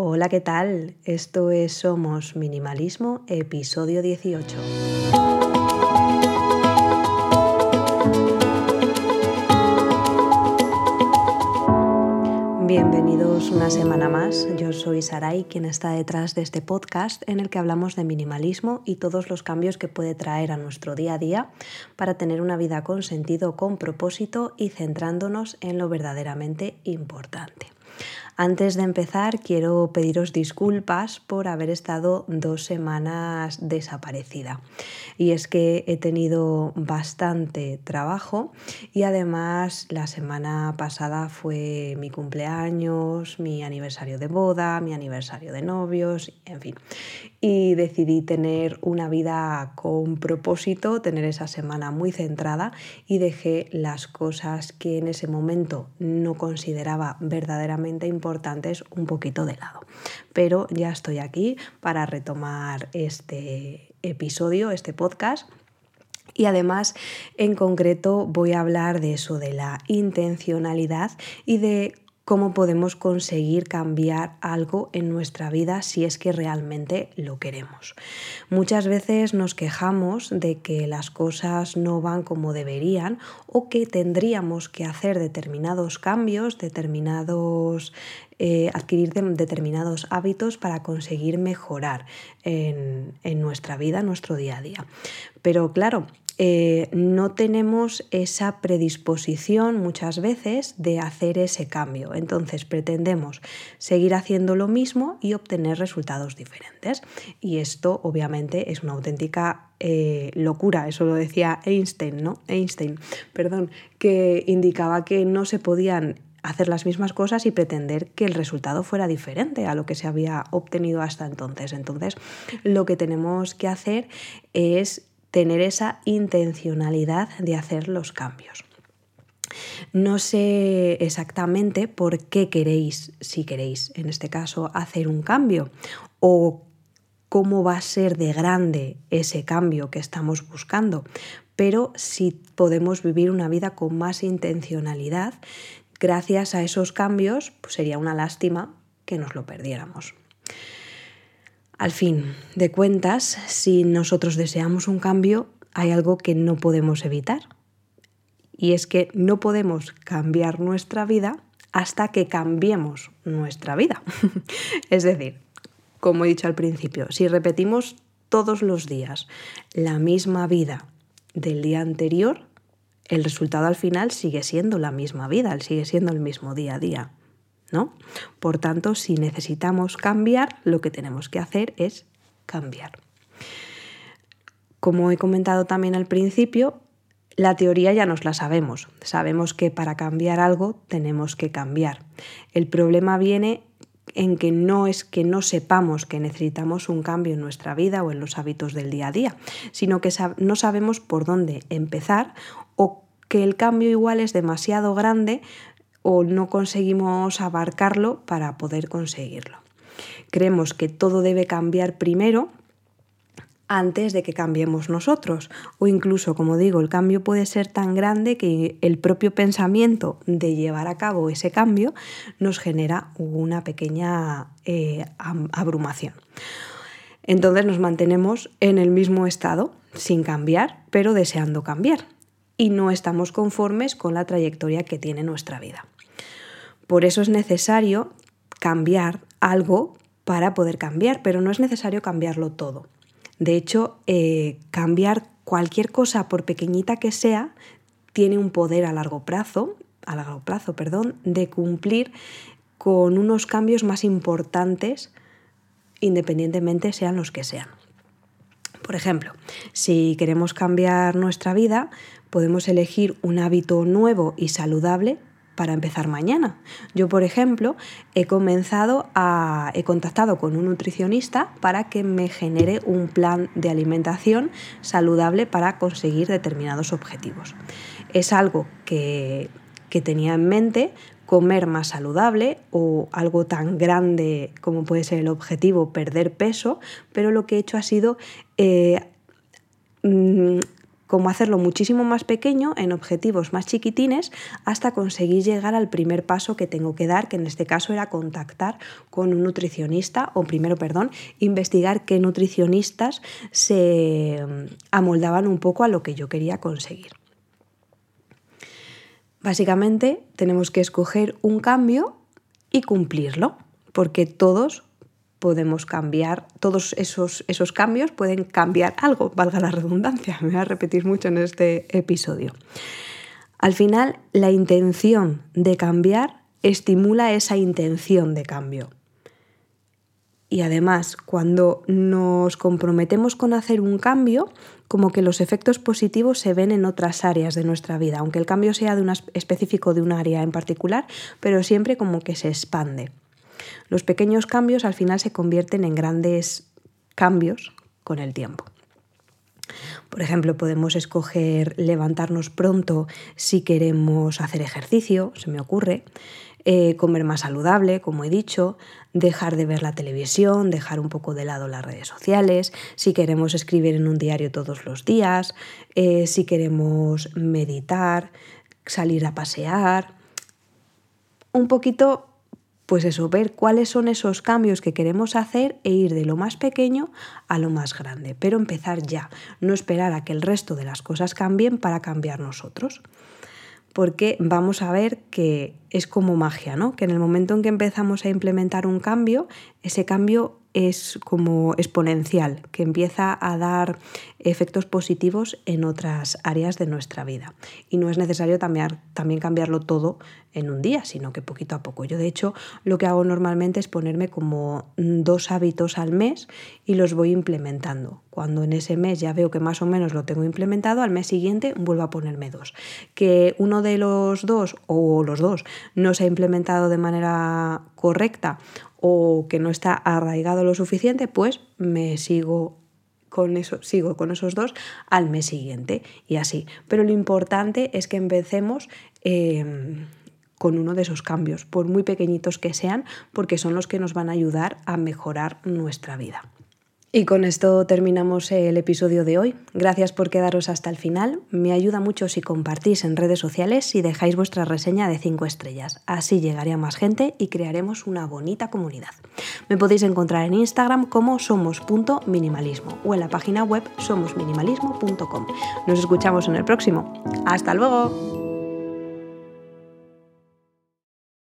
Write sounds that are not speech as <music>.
Hola, ¿qué tal? Esto es Somos Minimalismo, episodio 18. Bienvenidos una semana más. Yo soy Sarai, quien está detrás de este podcast en el que hablamos de minimalismo y todos los cambios que puede traer a nuestro día a día para tener una vida con sentido, con propósito y centrándonos en lo verdaderamente importante. Antes de empezar, quiero pediros disculpas por haber estado dos semanas desaparecida. Y es que he tenido bastante trabajo y además la semana pasada fue mi cumpleaños, mi aniversario de boda, mi aniversario de novios, en fin. Y decidí tener una vida con propósito, tener esa semana muy centrada y dejé las cosas que en ese momento no consideraba verdaderamente importantes un poquito de lado. Pero ya estoy aquí para retomar este episodio, este podcast. Y además, en concreto, voy a hablar de eso, de la intencionalidad y de cómo podemos conseguir cambiar algo en nuestra vida si es que realmente lo queremos. Muchas veces nos quejamos de que las cosas no van como deberían o que tendríamos que hacer determinados cambios, determinados eh, adquirir determinados hábitos para conseguir mejorar en, en nuestra vida, nuestro día a día. Pero claro, eh, no tenemos esa predisposición muchas veces de hacer ese cambio. Entonces pretendemos seguir haciendo lo mismo y obtener resultados diferentes. Y esto obviamente es una auténtica eh, locura, eso lo decía Einstein, ¿no? Einstein, perdón, que indicaba que no se podían hacer las mismas cosas y pretender que el resultado fuera diferente a lo que se había obtenido hasta entonces. Entonces, lo que tenemos que hacer es tener esa intencionalidad de hacer los cambios. No sé exactamente por qué queréis, si queréis, en este caso, hacer un cambio o cómo va a ser de grande ese cambio que estamos buscando, pero si podemos vivir una vida con más intencionalidad, gracias a esos cambios, pues sería una lástima que nos lo perdiéramos. Al fin de cuentas, si nosotros deseamos un cambio, hay algo que no podemos evitar. Y es que no podemos cambiar nuestra vida hasta que cambiemos nuestra vida. <laughs> es decir, como he dicho al principio, si repetimos todos los días la misma vida del día anterior, el resultado al final sigue siendo la misma vida, sigue siendo el mismo día a día. ¿No? Por tanto, si necesitamos cambiar, lo que tenemos que hacer es cambiar. Como he comentado también al principio, la teoría ya nos la sabemos. Sabemos que para cambiar algo tenemos que cambiar. El problema viene en que no es que no sepamos que necesitamos un cambio en nuestra vida o en los hábitos del día a día, sino que no sabemos por dónde empezar o que el cambio igual es demasiado grande o no conseguimos abarcarlo para poder conseguirlo. Creemos que todo debe cambiar primero antes de que cambiemos nosotros. O incluso, como digo, el cambio puede ser tan grande que el propio pensamiento de llevar a cabo ese cambio nos genera una pequeña eh, abrumación. Entonces nos mantenemos en el mismo estado, sin cambiar, pero deseando cambiar. Y no estamos conformes con la trayectoria que tiene nuestra vida. Por eso es necesario cambiar algo para poder cambiar, pero no es necesario cambiarlo todo. De hecho, eh, cambiar cualquier cosa, por pequeñita que sea, tiene un poder a largo plazo, a largo plazo, perdón, de cumplir con unos cambios más importantes, independientemente sean los que sean. Por ejemplo, si queremos cambiar nuestra vida, podemos elegir un hábito nuevo y saludable para empezar mañana. Yo, por ejemplo, he comenzado a he contactado con un nutricionista para que me genere un plan de alimentación saludable para conseguir determinados objetivos. Es algo que, que tenía en mente comer más saludable o algo tan grande como puede ser el objetivo perder peso, pero lo que he hecho ha sido eh, mm, cómo hacerlo muchísimo más pequeño, en objetivos más chiquitines, hasta conseguir llegar al primer paso que tengo que dar, que en este caso era contactar con un nutricionista, o primero, perdón, investigar qué nutricionistas se mm, amoldaban un poco a lo que yo quería conseguir. Básicamente tenemos que escoger un cambio y cumplirlo, porque todos podemos cambiar, todos esos, esos cambios pueden cambiar algo, valga la redundancia, <laughs> me voy a repetir mucho en este episodio. Al final, la intención de cambiar estimula esa intención de cambio. Y además, cuando nos comprometemos con hacer un cambio, como que los efectos positivos se ven en otras áreas de nuestra vida, aunque el cambio sea de específico de un área en particular, pero siempre como que se expande. Los pequeños cambios al final se convierten en grandes cambios con el tiempo. Por ejemplo, podemos escoger levantarnos pronto si queremos hacer ejercicio, se me ocurre, eh, comer más saludable, como he dicho, dejar de ver la televisión, dejar un poco de lado las redes sociales, si queremos escribir en un diario todos los días, eh, si queremos meditar, salir a pasear. Un poquito pues eso, ver cuáles son esos cambios que queremos hacer e ir de lo más pequeño a lo más grande, pero empezar ya, no esperar a que el resto de las cosas cambien para cambiar nosotros. Porque vamos a ver que es como magia, ¿no? Que en el momento en que empezamos a implementar un cambio, ese cambio es como exponencial, que empieza a dar efectos positivos en otras áreas de nuestra vida. Y no es necesario también, también cambiarlo todo en un día, sino que poquito a poco. Yo de hecho lo que hago normalmente es ponerme como dos hábitos al mes y los voy implementando. Cuando en ese mes ya veo que más o menos lo tengo implementado, al mes siguiente vuelvo a ponerme dos. Que uno de los dos o los dos no se ha implementado de manera correcta o que no está arraigado lo suficiente, pues me sigo con eso, sigo con esos dos al mes siguiente y así. Pero lo importante es que empecemos em, con uno de esos cambios, por muy pequeñitos que sean, porque son los que nos van a ayudar a mejorar nuestra vida. Y con esto terminamos el episodio de hoy. Gracias por quedaros hasta el final. Me ayuda mucho si compartís en redes sociales y dejáis vuestra reseña de 5 estrellas. Así llegaría más gente y crearemos una bonita comunidad. Me podéis encontrar en Instagram como somos.minimalismo o en la página web somosminimalismo.com. Nos escuchamos en el próximo. ¡Hasta luego!